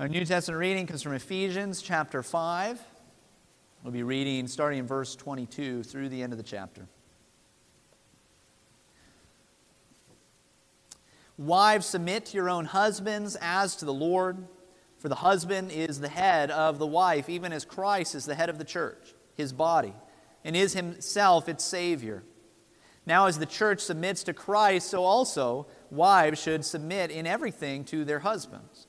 Our New Testament reading comes from Ephesians chapter 5. We'll be reading starting in verse 22 through the end of the chapter. Wives, submit to your own husbands as to the Lord, for the husband is the head of the wife, even as Christ is the head of the church, his body, and is himself its Savior. Now, as the church submits to Christ, so also wives should submit in everything to their husbands.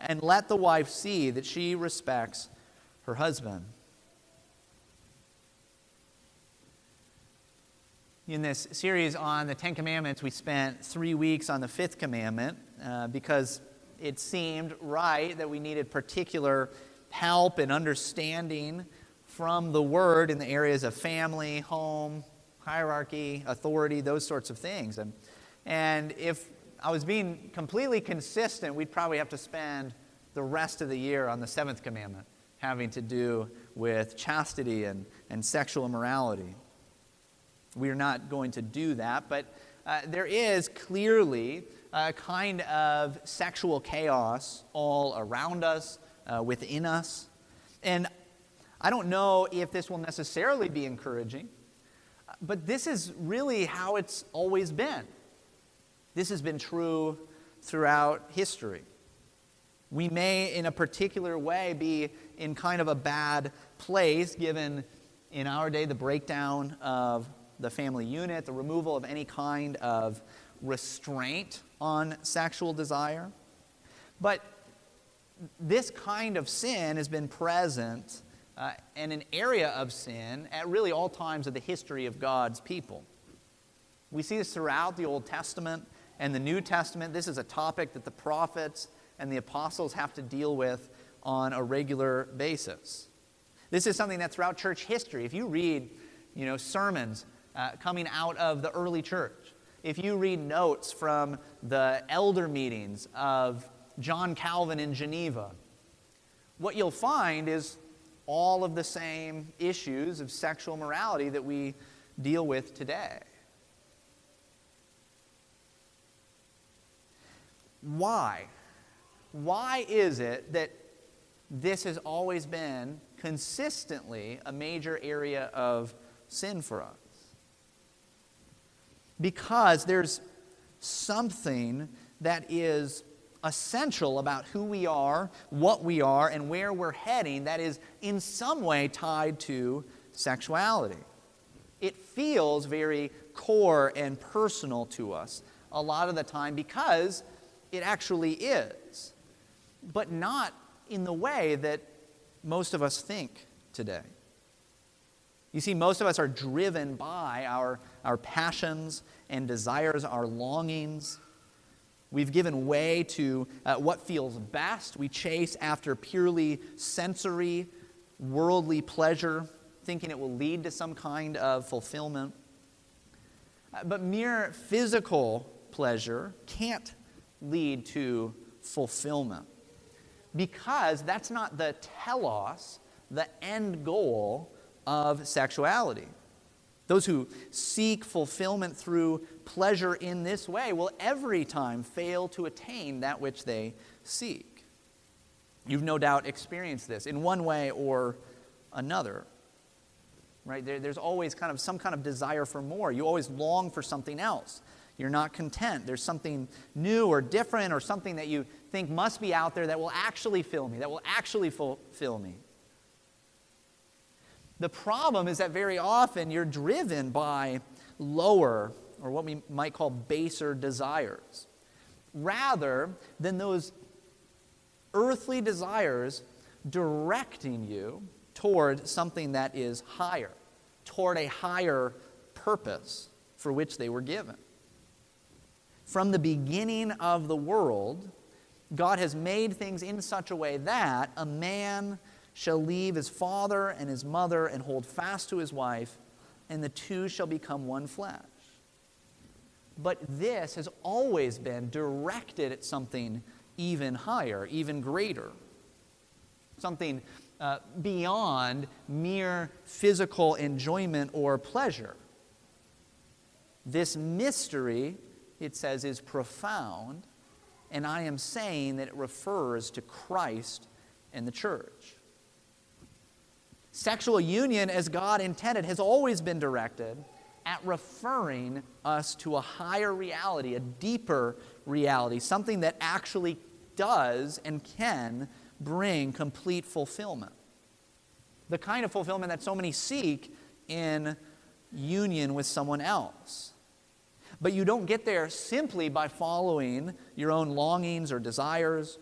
and let the wife see that she respects her husband. In this series on the Ten Commandments, we spent three weeks on the fifth commandment uh, because it seemed right that we needed particular help and understanding from the Word in the areas of family, home, hierarchy, authority, those sorts of things. And, and if I was being completely consistent, we'd probably have to spend the rest of the year on the seventh commandment, having to do with chastity and, and sexual immorality. We are not going to do that, but uh, there is clearly a kind of sexual chaos all around us, uh, within us. And I don't know if this will necessarily be encouraging, but this is really how it's always been. This has been true throughout history. We may, in a particular way, be in kind of a bad place given in our day the breakdown of the family unit, the removal of any kind of restraint on sexual desire. But this kind of sin has been present uh, and an area of sin at really all times of the history of God's people. We see this throughout the Old Testament and the New Testament, this is a topic that the prophets and the apostles have to deal with on a regular basis. This is something that throughout church history, if you read, you know, sermons uh, coming out of the early church, if you read notes from the elder meetings of John Calvin in Geneva, what you'll find is all of the same issues of sexual morality that we deal with today. Why? Why is it that this has always been consistently a major area of sin for us? Because there's something that is essential about who we are, what we are, and where we're heading that is in some way tied to sexuality. It feels very core and personal to us a lot of the time because it actually is, but not in the way that most of us think today. You see, most of us are driven by our, our passions and desires, our longings. We've given way to uh, what feels best. We chase after purely sensory, worldly pleasure, thinking it will lead to some kind of fulfillment. Uh, but mere physical pleasure can't lead to fulfillment. Because that's not the telos, the end goal of sexuality. Those who seek fulfillment through pleasure in this way will every time fail to attain that which they seek. You've no doubt experienced this in one way or another. Right? There, there's always kind of some kind of desire for more. You always long for something else. You're not content. There's something new or different or something that you think must be out there that will actually fill me, that will actually fulfill me. The problem is that very often you're driven by lower, or what we might call baser desires, rather than those earthly desires directing you toward something that is higher, toward a higher purpose for which they were given. From the beginning of the world, God has made things in such a way that a man shall leave his father and his mother and hold fast to his wife, and the two shall become one flesh. But this has always been directed at something even higher, even greater, something uh, beyond mere physical enjoyment or pleasure. This mystery, it says, is profound, and I am saying that it refers to Christ and the church. Sexual union, as God intended, has always been directed at referring us to a higher reality, a deeper reality, something that actually does and can bring complete fulfillment. The kind of fulfillment that so many seek in union with someone else. But you don't get there simply by following your own longings or desires.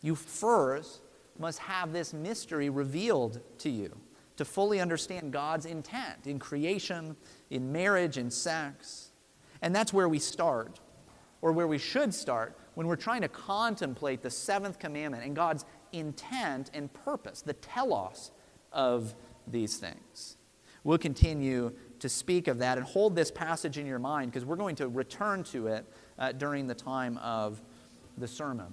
You first must have this mystery revealed to you to fully understand God's intent in creation, in marriage, in sex. And that's where we start, or where we should start, when we're trying to contemplate the seventh commandment and God's intent and purpose, the telos of these things. We'll continue to speak of that and hold this passage in your mind because we're going to return to it uh, during the time of the sermon.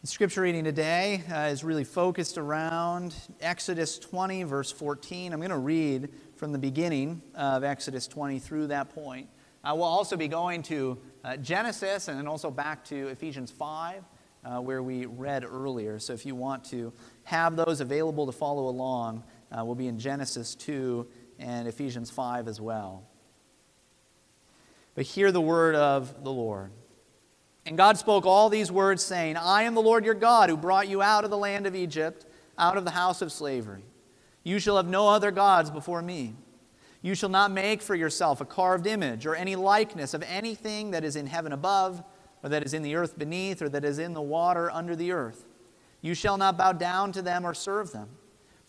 The scripture reading today uh, is really focused around Exodus 20, verse 14. I'm going to read from the beginning of Exodus 20 through that point. Uh, we'll also be going to uh, Genesis and then also back to Ephesians 5, uh, where we read earlier. So if you want to have those available to follow along, uh, we'll be in Genesis 2 and Ephesians 5 as well. But hear the word of the Lord. And God spoke all these words, saying, I am the Lord your God who brought you out of the land of Egypt, out of the house of slavery. You shall have no other gods before me. You shall not make for yourself a carved image or any likeness of anything that is in heaven above, or that is in the earth beneath, or that is in the water under the earth. You shall not bow down to them or serve them.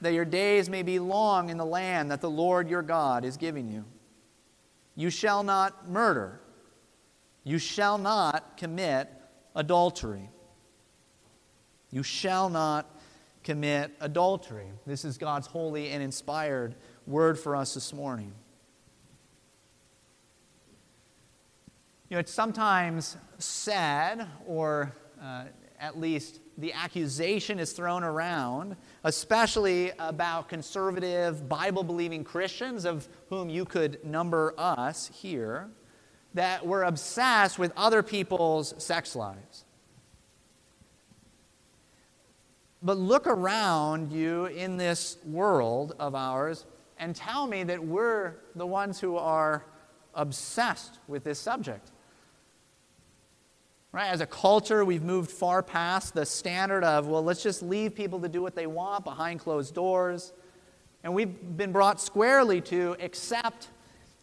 that your days may be long in the land that the Lord your God is giving you. You shall not murder. You shall not commit adultery. You shall not commit adultery. This is God's holy and inspired word for us this morning. You know, it's sometimes sad or uh, at least the accusation is thrown around, especially about conservative, Bible believing Christians, of whom you could number us here, that we're obsessed with other people's sex lives. But look around you in this world of ours and tell me that we're the ones who are obsessed with this subject. Right? As a culture, we've moved far past the standard of, well, let's just leave people to do what they want behind closed doors. And we've been brought squarely to accept,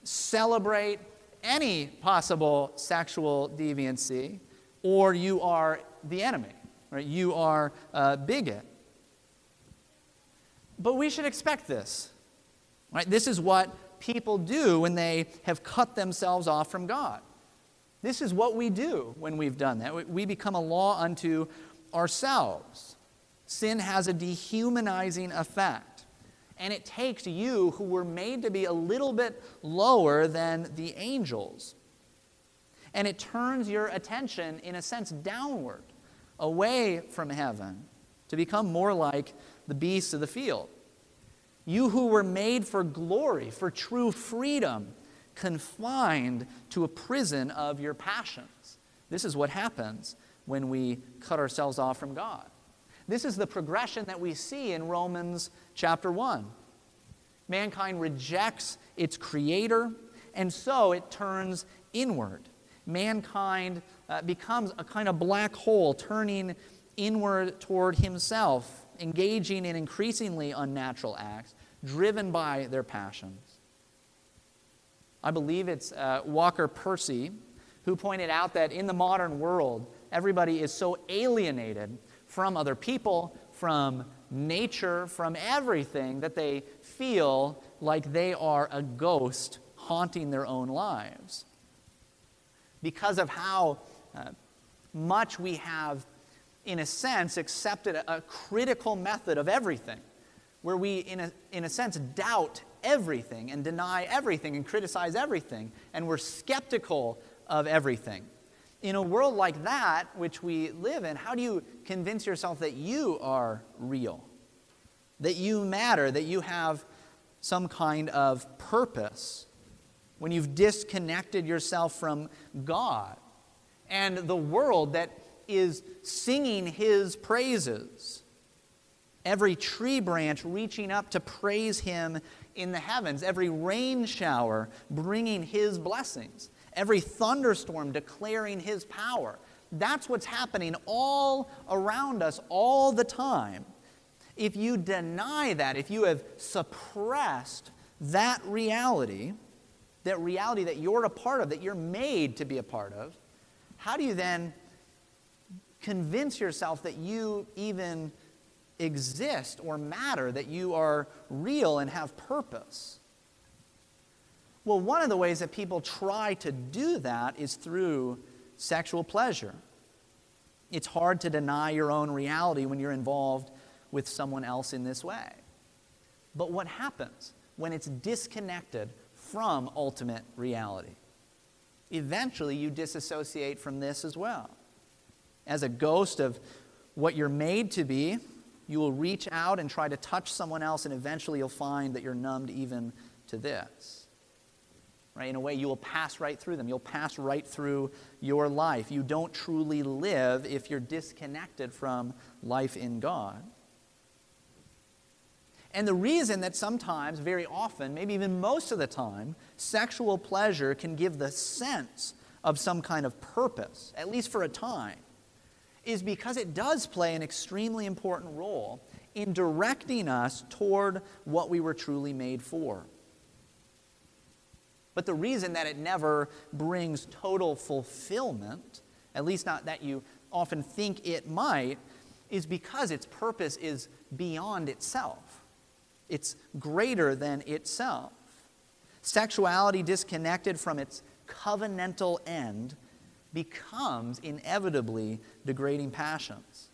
celebrate any possible sexual deviancy, or you are the enemy. Right? You are a bigot. But we should expect this. Right? This is what people do when they have cut themselves off from God. This is what we do when we've done that. We become a law unto ourselves. Sin has a dehumanizing effect. And it takes you, who were made to be a little bit lower than the angels, and it turns your attention, in a sense, downward, away from heaven, to become more like the beasts of the field. You who were made for glory, for true freedom, confined to a prison of your passions. This is what happens when we cut ourselves off from God. This is the progression that we see in Romans chapter 1. Mankind rejects its creator, and so it turns inward. Mankind uh, becomes a kind of black hole, turning inward toward himself, engaging in increasingly unnatural acts, driven by their passions. I believe it's uh, Walker Percy who pointed out that in the modern world, everybody is so alienated from other people, from nature, from everything, that they feel like they are a ghost haunting their own lives. Because of how uh, much we have, in a sense, accepted a, a critical method of everything, where we, in a, in a sense, doubt everything and deny everything and criticize everything, and we're skeptical of everything. In a world like that, which we live in, how do you convince yourself that you are real? That you matter, that you have some kind of purpose when you've disconnected yourself from God and the world that is singing His praises? Every tree branch reaching up to praise Him in the heavens, every rain shower bringing His blessings, every thunderstorm declaring His power. That's what's happening all around us all the time. If you deny that, if you have suppressed that reality, that reality that you're a part of, that you're made to be a part of, how do you then convince yourself that you even exist or matter, that you are real and have purpose? Well, one of the ways that people try to do that is through sexual pleasure. It's hard to deny your own reality when you're involved with someone else in this way. But what happens when it's disconnected from ultimate reality? Eventually, you disassociate from this as well. As a ghost of what you're made to be, you will reach out and try to touch someone else, and eventually you'll find that you're numbed even to this. Right? In a way, you will pass right through them. You'll pass right through your life. You don't truly live if you're disconnected from life in God. And the reason that sometimes, very often, maybe even most of the time, sexual pleasure can give the sense of some kind of purpose, at least for a time, is because it does play an extremely important role in directing us toward what we were truly made for. But the reason that it never brings total fulfillment, at least not that you often think it might, is because its purpose is beyond itself. It's greater than itself. Sexuality disconnected from its covenantal end becomes inevitably degrading passions.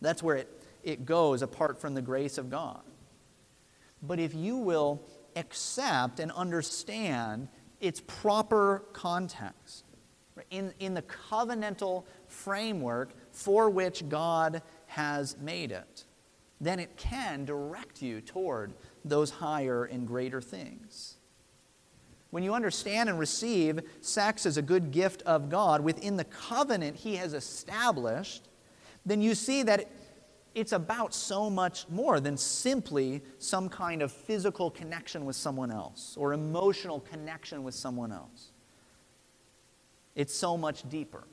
That's where it, it goes apart from the grace of God. But if you will accept and understand its proper context, in, in the covenantal framework for which God has made it, then it can direct you toward those higher and greater things. When you understand and receive sex as a good gift of God within the covenant He has established, then you see that it's about so much more than simply some kind of physical connection with someone else or emotional connection with someone else. It's so much deeper.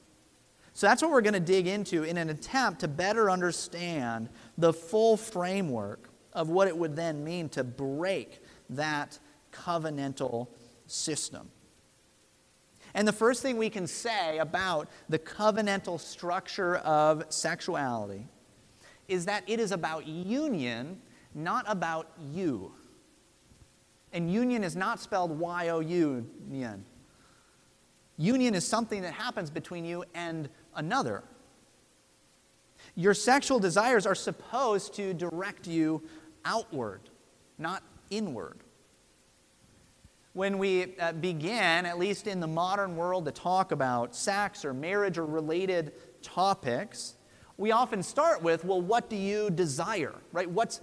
So that's what we're going to dig into in an attempt to better understand the full framework of what it would then mean to break that covenantal system. And the first thing we can say about the covenantal structure of sexuality is that it is about union, not about you. And union is not spelled Y O U N. Union is something that happens between you and another. Your sexual desires are supposed to direct you outward, not inward. When we uh, begin, at least in the modern world, to talk about sex or marriage or related topics, we often start with, well, what do you desire? Right? What's,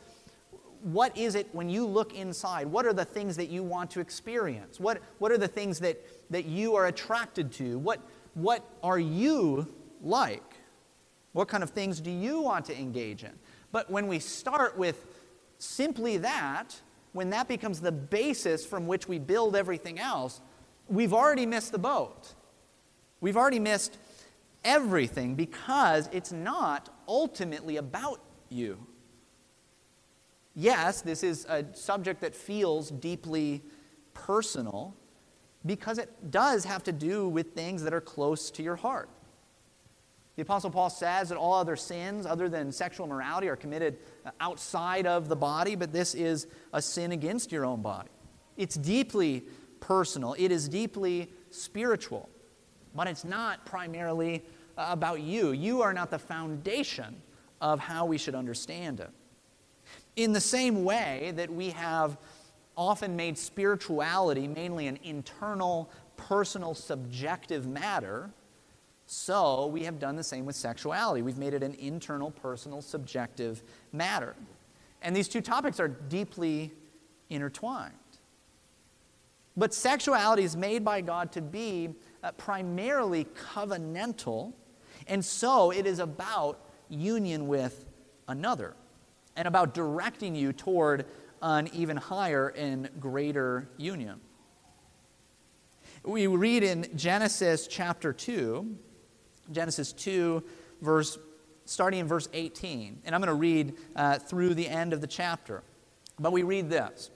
what is it when you look inside? What are the things that you want to experience? What, what are the things that, that you are attracted to? What, what are you like? What kind of things do you want to engage in? But when we start with simply that, when that becomes the basis from which we build everything else, we've already missed the boat. We've already missed everything because it's not ultimately about you. Yes, this is a subject that feels deeply personal because it does have to do with things that are close to your heart. The Apostle Paul says that all other sins, other than sexual morality, are committed outside of the body, but this is a sin against your own body. It's deeply personal, it is deeply spiritual, but it's not primarily uh, about you. You are not the foundation of how we should understand it. In the same way that we have often made spirituality mainly an internal, personal, subjective matter, so we have done the same with sexuality. We've made it an internal, personal, subjective matter. And these two topics are deeply intertwined. But sexuality is made by God to be uh, primarily covenantal, and so it is about union with another and about directing you toward an even higher and greater union. We read in Genesis chapter 2 Genesis 2, verse, starting in verse 18. And I'm going to read uh, through the end of the chapter. But we read this.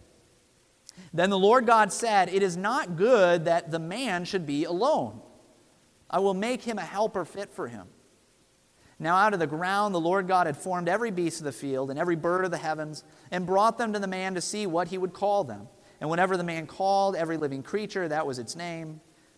Then the Lord God said, It is not good that the man should be alone. I will make him a helper fit for him. Now, out of the ground, the Lord God had formed every beast of the field and every bird of the heavens and brought them to the man to see what he would call them. And whenever the man called every living creature, that was its name.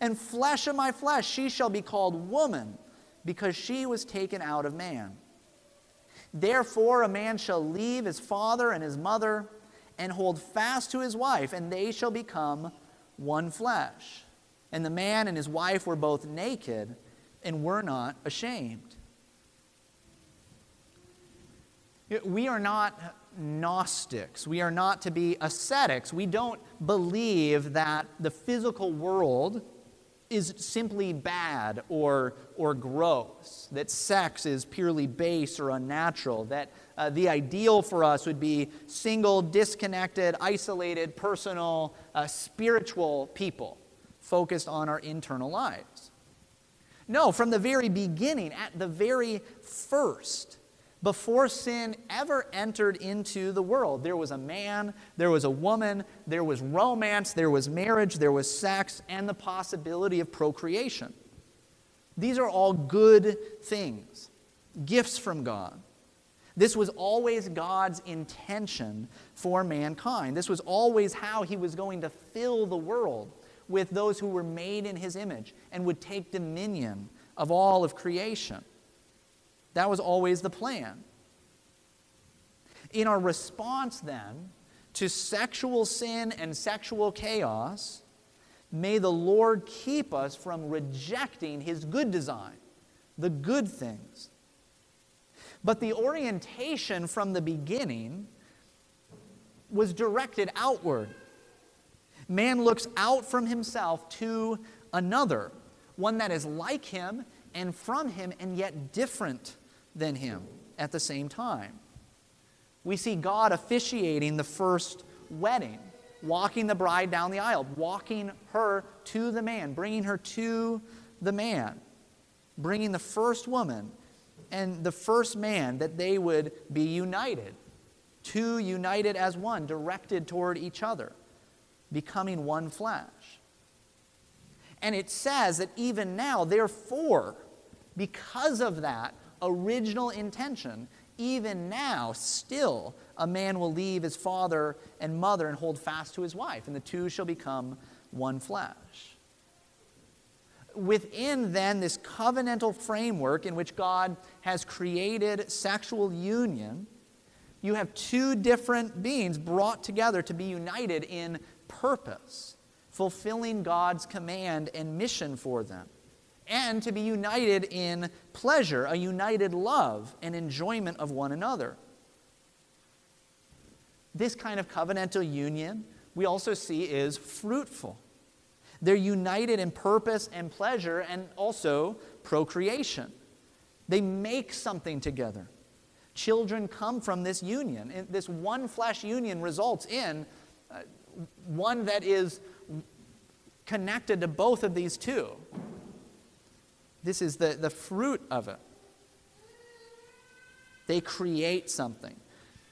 and flesh of my flesh. She shall be called woman, because she was taken out of man. Therefore, a man shall leave his father and his mother and hold fast to his wife, and they shall become one flesh. And the man and his wife were both naked and were not ashamed. We are not Gnostics. We are not to be ascetics. We don't believe that the physical world is simply bad or, or gross, that sex is purely base or unnatural, that uh, the ideal for us would be single, disconnected, isolated, personal, uh, spiritual people focused on our internal lives. No, from the very beginning, at the very first, before sin ever entered into the world. There was a man, there was a woman, there was romance, there was marriage, there was sex, and the possibility of procreation. These are all good things, gifts from God. This was always God's intention for mankind. This was always how He was going to fill the world with those who were made in His image and would take dominion of all of creation. That was always the plan. In our response, then, to sexual sin and sexual chaos, may the Lord keep us from rejecting His good design, the good things. But the orientation from the beginning was directed outward. Man looks out from himself to another, one that is like him and from him and yet different than him at the same time. We see God officiating the first wedding walking the bride down the aisle, walking her to the man, bringing her to the man, bringing the first woman and the first man that they would be united, two united as one, directed toward each other, becoming one flesh. And it says that even now, therefore, because of that original intention, even now, still, a man will leave his father and mother and hold fast to his wife, and the two shall become one flesh. Within then this covenantal framework in which God has created sexual union, you have two different beings brought together to be united in purpose, fulfilling God's command and mission for them and to be united in pleasure, a united love and enjoyment of one another. This kind of covenantal union we also see is fruitful. They're united in purpose and pleasure and also procreation. They make something together. Children come from this union. This one flesh union results in uh, one that is connected to both of these two. This is the, the fruit of it. They create something.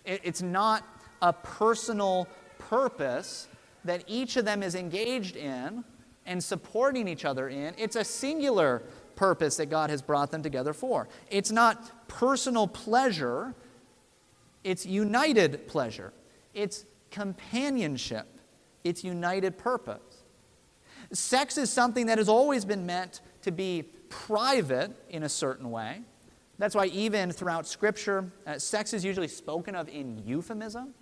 It, it's not a personal purpose that each of them is engaged in and supporting each other in. It's a singular purpose that God has brought them together for. It's not personal pleasure, it's united pleasure. It's companionship, it's united purpose. Sex is something that has always been meant to be private in a certain way. That's why, even throughout Scripture, uh, sex is usually spoken of in euphemism.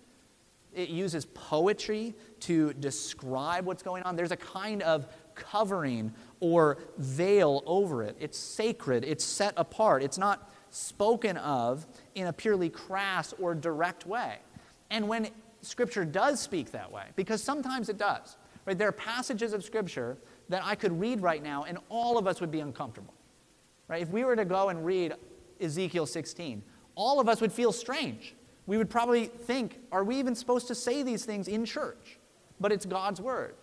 It uses poetry to describe what's going on. There's a kind of covering or veil over it. It's sacred, it's set apart, it's not spoken of in a purely crass or direct way. And when Scripture does speak that way, because sometimes it does, right? There are passages of Scripture that I could read right now and all of us would be uncomfortable. Right? If we were to go and read Ezekiel 16, all of us would feel strange. We would probably think, are we even supposed to say these things in church? But it's God's word.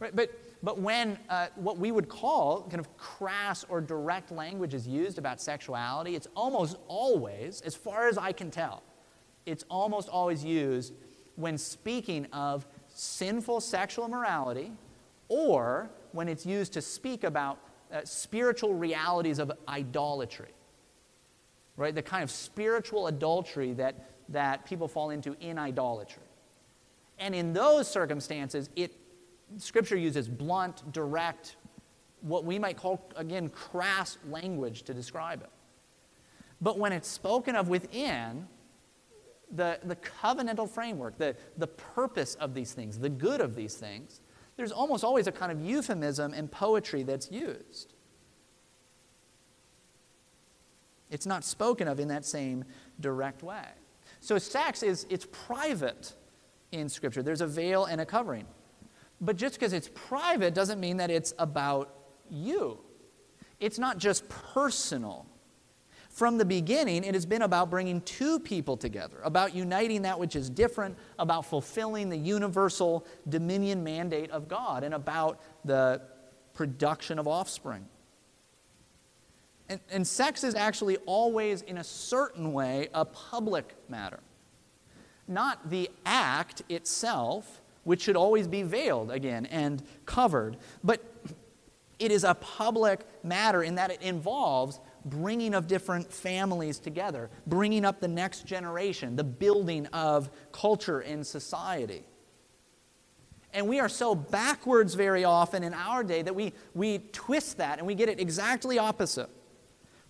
Right? But, but when uh, what we would call kind of crass or direct language is used about sexuality, it's almost always, as far as I can tell, it's almost always used when speaking of sinful sexual immorality or when it's used to speak about uh, spiritual realities of idolatry, right? The kind of spiritual adultery that, that people fall into in idolatry. And in those circumstances, it, Scripture uses blunt, direct, what we might call, again, crass language to describe it. But when it's spoken of within the, the covenantal framework, the, the purpose of these things, the good of these things, there's almost always a kind of euphemism in poetry that's used. It's not spoken of in that same direct way. So sex is it's private in scripture. There's a veil and a covering. But just because it's private doesn't mean that it's about you. It's not just personal. From the beginning, it has been about bringing two people together, about uniting that which is different, about fulfilling the universal dominion mandate of God, and about the production of offspring. And, and sex is actually always, in a certain way, a public matter. Not the act itself, which should always be veiled again and covered, but it is a public matter in that it involves bringing of different families together, bringing up the next generation, the building of culture in society. And we are so backwards very often in our day that we, we twist that and we get it exactly opposite.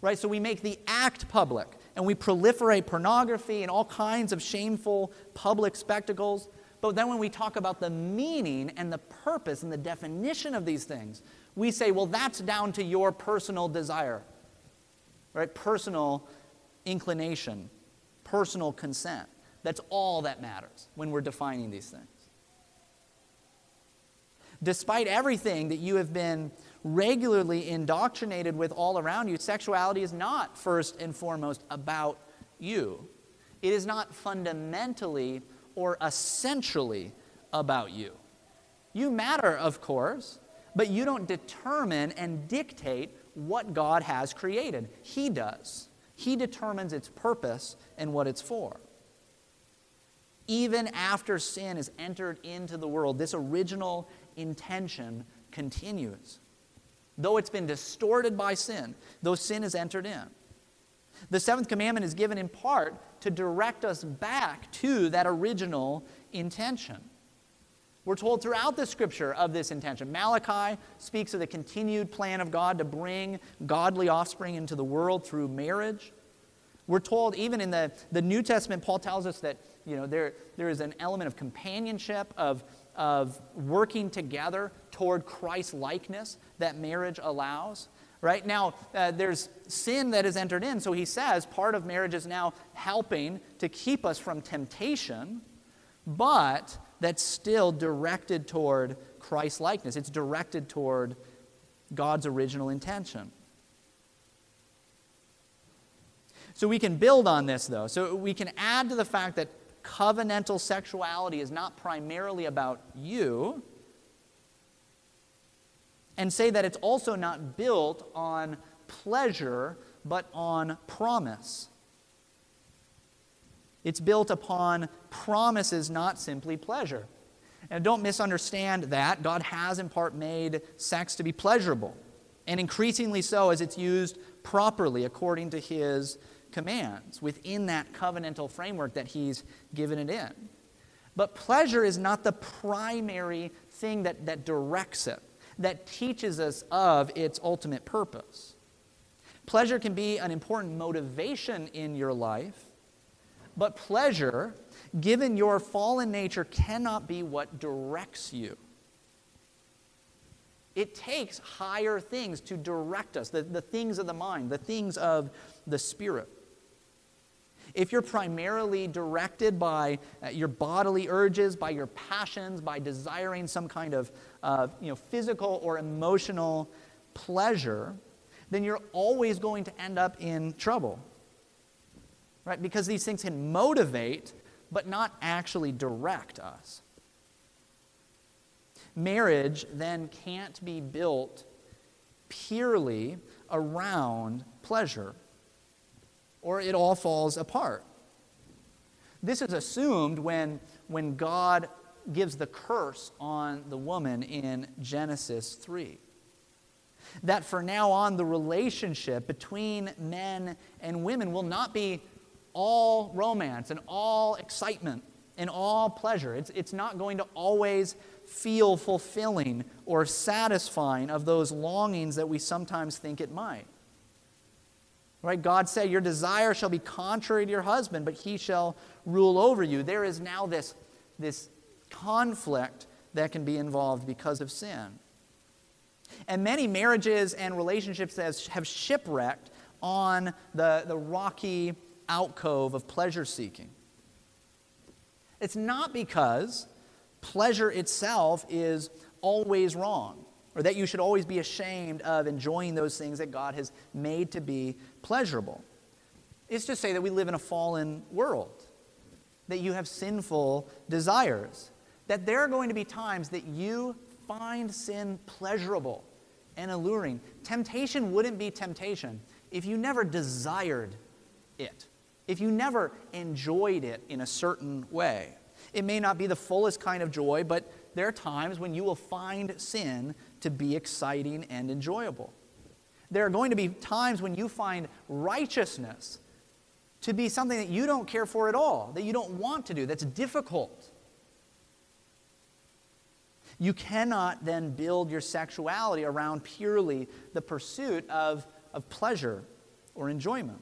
Right? So we make the act public and we proliferate pornography and all kinds of shameful public spectacles. But then when we talk about the meaning and the purpose and the definition of these things, we say, well, that's down to your personal desire right? Personal inclination, personal consent. That's all that matters when we're defining these things. Despite everything that you have been regularly indoctrinated with all around you, sexuality is not first and foremost about you. It is not fundamentally or essentially about you. You matter, of course, but you don't determine and dictate what God has created. He does. He determines its purpose and what it's for. Even after sin has entered into the world, this original intention continues. Though it's been distorted by sin, though sin has entered in. The seventh commandment is given in part to direct us back to that original intention. We're told throughout the scripture of this intention. Malachi speaks of the continued plan of God to bring godly offspring into the world through marriage. We're told, even in the, the New Testament, Paul tells us that you know, there, there is an element of companionship, of, of working together toward Christ likeness that marriage allows. Right now, uh, there's sin that has entered in, so he says part of marriage is now helping to keep us from temptation, but that's still directed toward Christ likeness. It's directed toward God's original intention. So we can build on this, though. So we can add to the fact that covenantal sexuality is not primarily about you, and say that it's also not built on pleasure, but on promise. It's built upon promises, not simply pleasure. And don't misunderstand that. God has in part made sex to be pleasurable, and increasingly so as it's used properly according to His commands within that covenantal framework that He's given it in. But pleasure is not the primary thing that, that directs it, that teaches us of its ultimate purpose. Pleasure can be an important motivation in your life, but pleasure, given your fallen nature, cannot be what directs you. It takes higher things to direct us, the, the things of the mind, the things of the spirit. If you're primarily directed by uh, your bodily urges, by your passions, by desiring some kind of uh, you know, physical or emotional pleasure, then you're always going to end up in trouble right? Because these things can motivate, but not actually direct us. Marriage then can't be built purely around pleasure, or it all falls apart. This is assumed when, when God gives the curse on the woman in Genesis 3. That for now on, the relationship between men and women will not be all romance and all excitement and all pleasure. It's, it's not going to always feel fulfilling or satisfying of those longings that we sometimes think it might. Right? God said, Your desire shall be contrary to your husband, but he shall rule over you. There is now this, this conflict that can be involved because of sin. And many marriages and relationships have shipwrecked on the, the rocky alcove of pleasure seeking. It's not because pleasure itself is always wrong or that you should always be ashamed of enjoying those things that God has made to be pleasurable. It's to say that we live in a fallen world, that you have sinful desires, that there are going to be times that you find sin pleasurable and alluring. Temptation wouldn't be temptation if you never desired it if you never enjoyed it in a certain way. It may not be the fullest kind of joy, but there are times when you will find sin to be exciting and enjoyable. There are going to be times when you find righteousness to be something that you don't care for at all, that you don't want to do, that's difficult. You cannot then build your sexuality around purely the pursuit of, of pleasure or enjoyment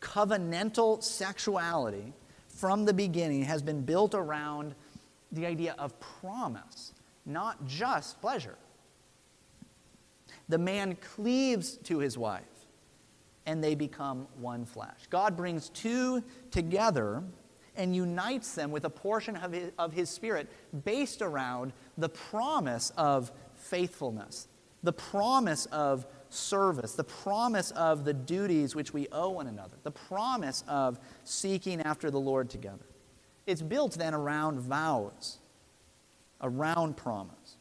covenantal sexuality from the beginning has been built around the idea of promise, not just pleasure. The man cleaves to his wife, and they become one flesh. God brings two together and unites them with a portion of his, of his spirit based around the promise of faithfulness, the promise of service, the promise of the duties which we owe one another, the promise of seeking after the Lord together. It's built then around vows, around promise.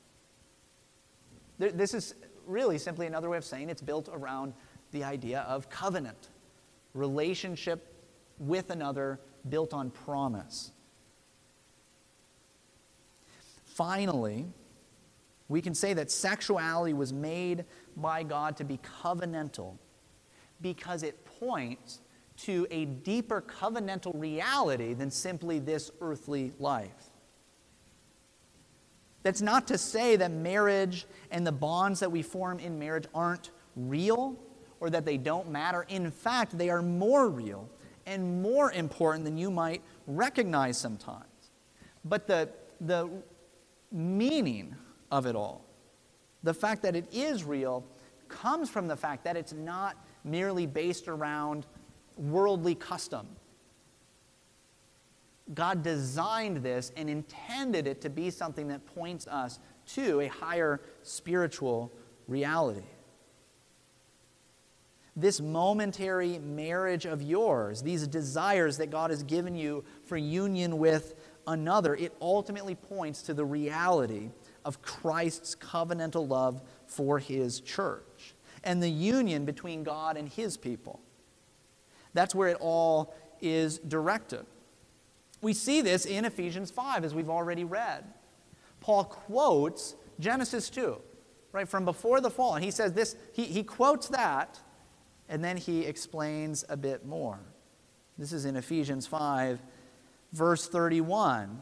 This is really simply another way of saying it's built around the idea of covenant, relationship with another built on promise. Finally, we can say that sexuality was made by God to be covenantal because it points to a deeper covenantal reality than simply this earthly life. That's not to say that marriage and the bonds that we form in marriage aren't real or that they don't matter. In fact, they are more real and more important than you might recognize sometimes. But the, the meaning of it all, the fact that it is real, comes from the fact that it's not merely based around worldly custom. God designed this and intended it to be something that points us to a higher spiritual reality. This momentary marriage of yours, these desires that God has given you for union with another, it ultimately points to the reality of Christ's covenantal love for his church and the union between God and his people. That's where it all is directed. We see this in Ephesians 5, as we've already read. Paul quotes Genesis 2, right, from before the fall. And he says this, he, he quotes that, and then he explains a bit more. This is in Ephesians 5, verse 31.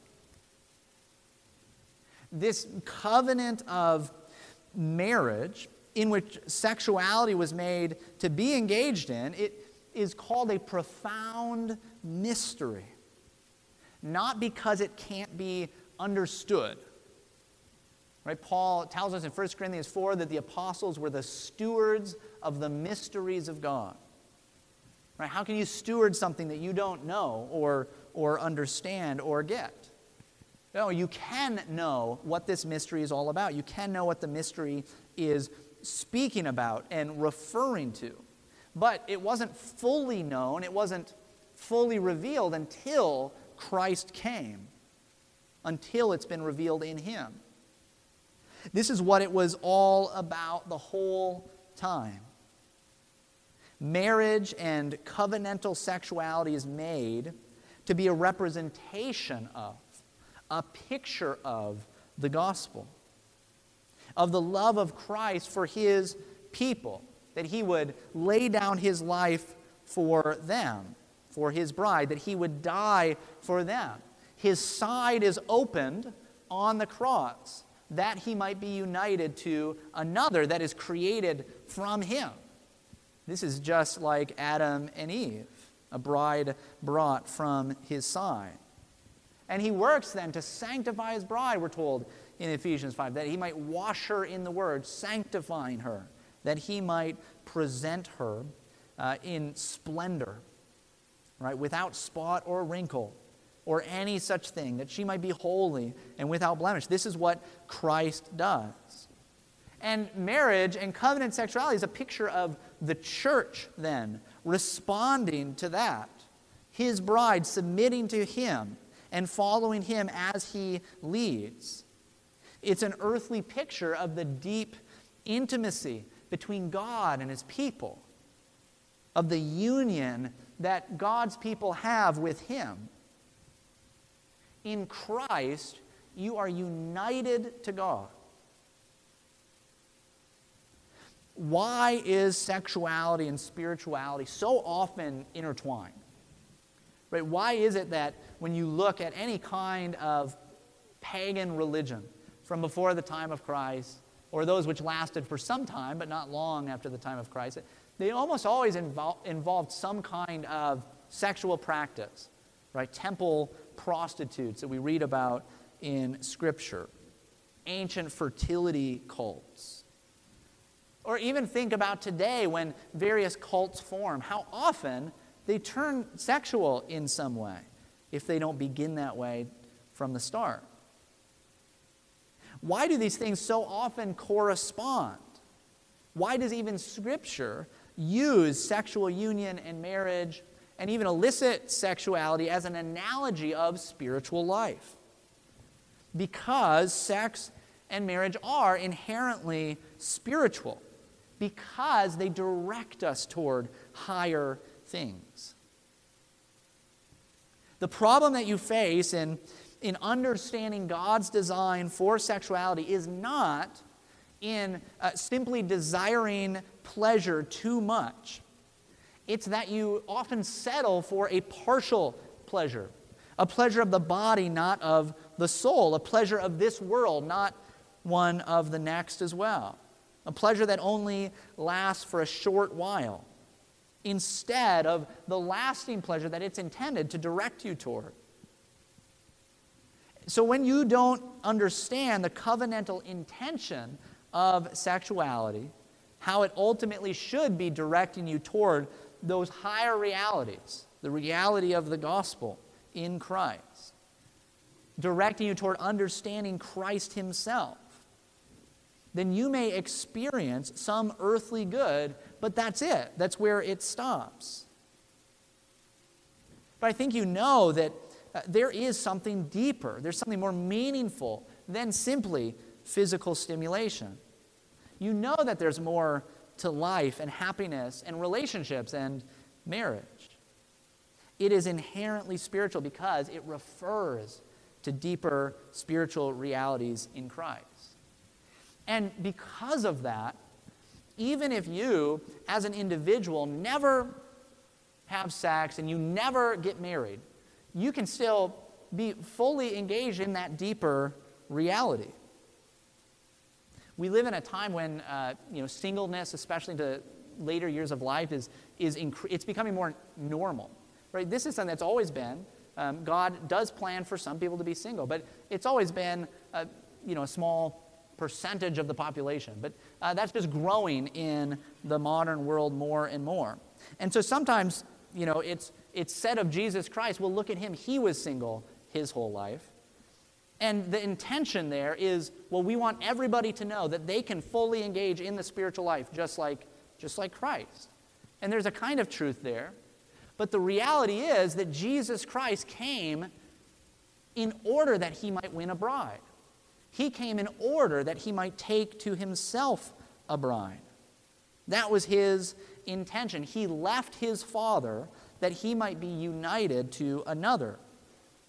This covenant of marriage in which sexuality was made to be engaged in, it is called a profound mystery. Not because it can't be understood. Right? Paul tells us in 1 Corinthians 4 that the apostles were the stewards of the mysteries of God. Right? How can you steward something that you don't know or, or understand or get? No, you can know what this mystery is all about. You can know what the mystery is speaking about and referring to. But it wasn't fully known, it wasn't fully revealed until Christ came, until it's been revealed in Him. This is what it was all about the whole time. Marriage and covenantal sexuality is made to be a representation of, a picture of the gospel of the love of Christ for his people, that he would lay down his life for them, for his bride, that he would die for them. His side is opened on the cross that he might be united to another that is created from him. This is just like Adam and Eve, a bride brought from his side. And he works then to sanctify his bride, we're told in Ephesians 5, that he might wash her in the word, sanctifying her, that he might present her uh, in splendor, right, without spot or wrinkle or any such thing, that she might be holy and without blemish. This is what Christ does. And marriage and covenant sexuality is a picture of the church, then, responding to that. His bride submitting to him and following him as he leads. It's an earthly picture of the deep intimacy between God and his people, of the union that God's people have with him. In Christ, you are united to God. Why is sexuality and spirituality so often intertwined? Right? Why is it that when you look at any kind of pagan religion, from before the time of Christ, or those which lasted for some time, but not long after the time of Christ, they almost always invol- involved some kind of sexual practice, right? Temple prostitutes that we read about in Scripture. Ancient fertility cults. Or even think about today when various cults form, how often they turn sexual in some way if they don't begin that way from the start. Why do these things so often correspond? Why does even Scripture use sexual union and marriage and even illicit sexuality as an analogy of spiritual life? Because sex and marriage are inherently spiritual, because they direct us toward higher things. The problem that you face in, in understanding God's design for sexuality is not in uh, simply desiring pleasure too much. It's that you often settle for a partial pleasure, a pleasure of the body, not of the soul, a pleasure of this world, not one of the next as well, a pleasure that only lasts for a short while, instead of the lasting pleasure that it's intended to direct you toward. So, when you don't understand the covenantal intention of sexuality, how it ultimately should be directing you toward those higher realities, the reality of the gospel in Christ, directing you toward understanding Christ Himself, then you may experience some earthly good, but that's it. That's where it stops. But I think you know that uh, there is something deeper, there's something more meaningful than simply physical stimulation. You know that there's more to life and happiness and relationships and marriage. It is inherently spiritual because it refers to deeper spiritual realities in Christ. And because of that, even if you, as an individual, never have sex and you never get married, you can still be fully engaged in that deeper reality. We live in a time when uh, you know, singleness, especially into later years of life, is, is it's becoming more normal. Right? This is something that's always been. Um, God does plan for some people to be single, but it's always been a, you know, a small percentage of the population. But uh, that's just growing in the modern world more and more. And so sometimes, you know, it's, it's said of Jesus Christ, well, look at him. He was single his whole life. And the intention there is, well, we want everybody to know that they can fully engage in the spiritual life just like, just like Christ. And there's a kind of truth there. But the reality is that Jesus Christ came in order that he might win a bride. He came in order that he might take to himself a bride. That was his intention. He left his father that he might be united to another,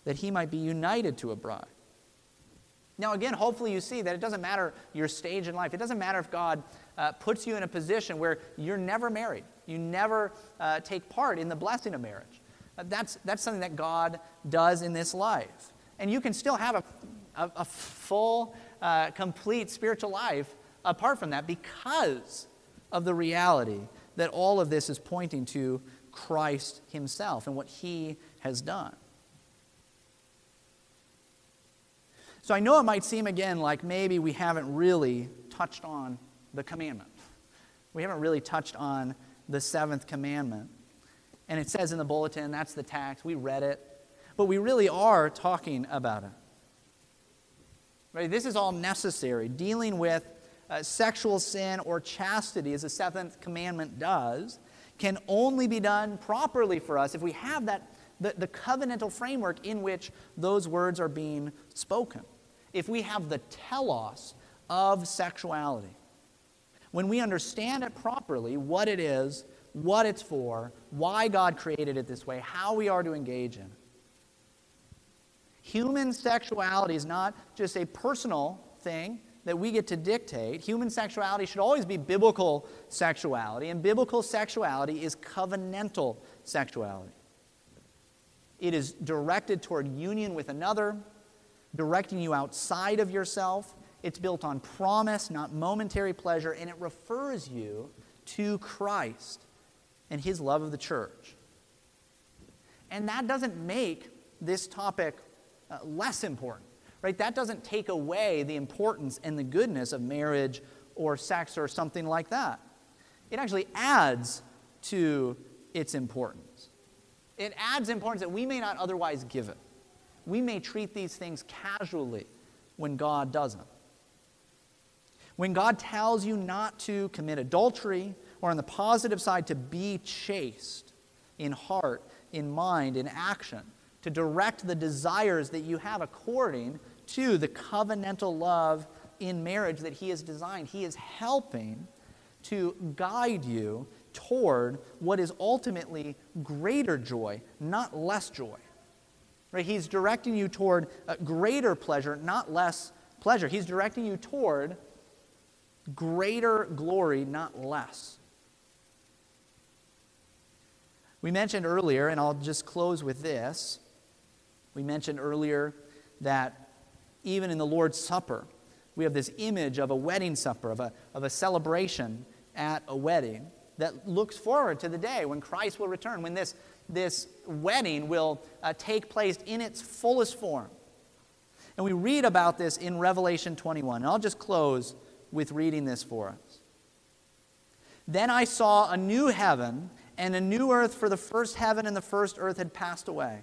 that he might be united to a bride. Now, again, hopefully you see that it doesn't matter your stage in life. It doesn't matter if God uh, puts you in a position where you're never married, you never uh, take part in the blessing of marriage. Uh, that's, that's something that God does in this life. And you can still have a, a, a full, uh, complete spiritual life apart from that because of the reality that all of this is pointing to Christ Himself and what He has done. So I know it might seem again like maybe we haven't really touched on the commandment. We haven't really touched on the seventh commandment. And it says in the bulletin, that's the tax. We read it. But we really are talking about it. Right? This is all necessary. Dealing with uh, sexual sin or chastity, as the seventh commandment does, can only be done properly for us if we have that the, the covenantal framework in which those words are being spoken. If we have the telos of sexuality, when we understand it properly, what it is, what it's for, why God created it this way, how we are to engage in it. Human sexuality is not just a personal thing that we get to dictate. Human sexuality should always be biblical sexuality, and biblical sexuality is covenantal sexuality. It is directed toward union with another, directing you outside of yourself. It's built on promise, not momentary pleasure, and it refers you to Christ and his love of the church. And that doesn't make this topic uh, less important. right? That doesn't take away the importance and the goodness of marriage or sex or something like that. It actually adds to its importance. It adds importance that we may not otherwise give it. We may treat these things casually when God doesn't. When God tells you not to commit adultery, or on the positive side, to be chaste in heart, in mind, in action, to direct the desires that you have according to the covenantal love in marriage that He has designed. He is helping to guide you toward what is ultimately greater joy, not less joy. Right? He's directing you toward uh, greater pleasure, not less pleasure. He's directing you toward greater glory, not less. We mentioned earlier, and I'll just close with this. We mentioned earlier that even in the Lord's Supper, we have this image of a wedding supper, of a, of a celebration at a wedding that looks forward to the day when Christ will return, when this, this wedding will uh, take place in its fullest form. And we read about this in Revelation 21. And I'll just close with reading this for us. Then I saw a new heaven and a new earth, for the first heaven and the first earth had passed away,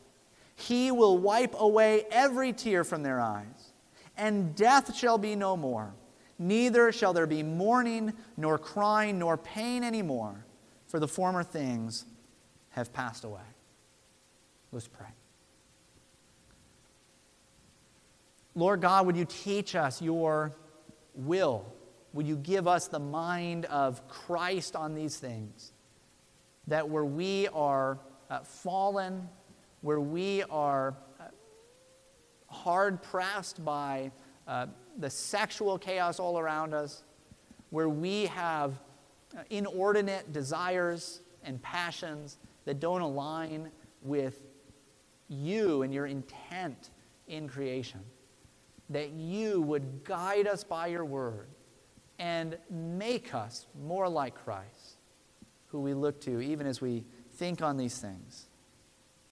He will wipe away every tear from their eyes, and death shall be no more Neither shall there be mourning, nor crying, nor pain anymore, for the former things have passed away. Let's pray. Lord God, would you teach us your will? Would you give us the mind of Christ on these things? That where we are uh, fallen, where we are uh, hard pressed by uh, the sexual chaos all around us, where we have uh, inordinate desires and passions that don't align with you and your intent in creation. That you would guide us by your word and make us more like Christ, who we look to even as we think on these things.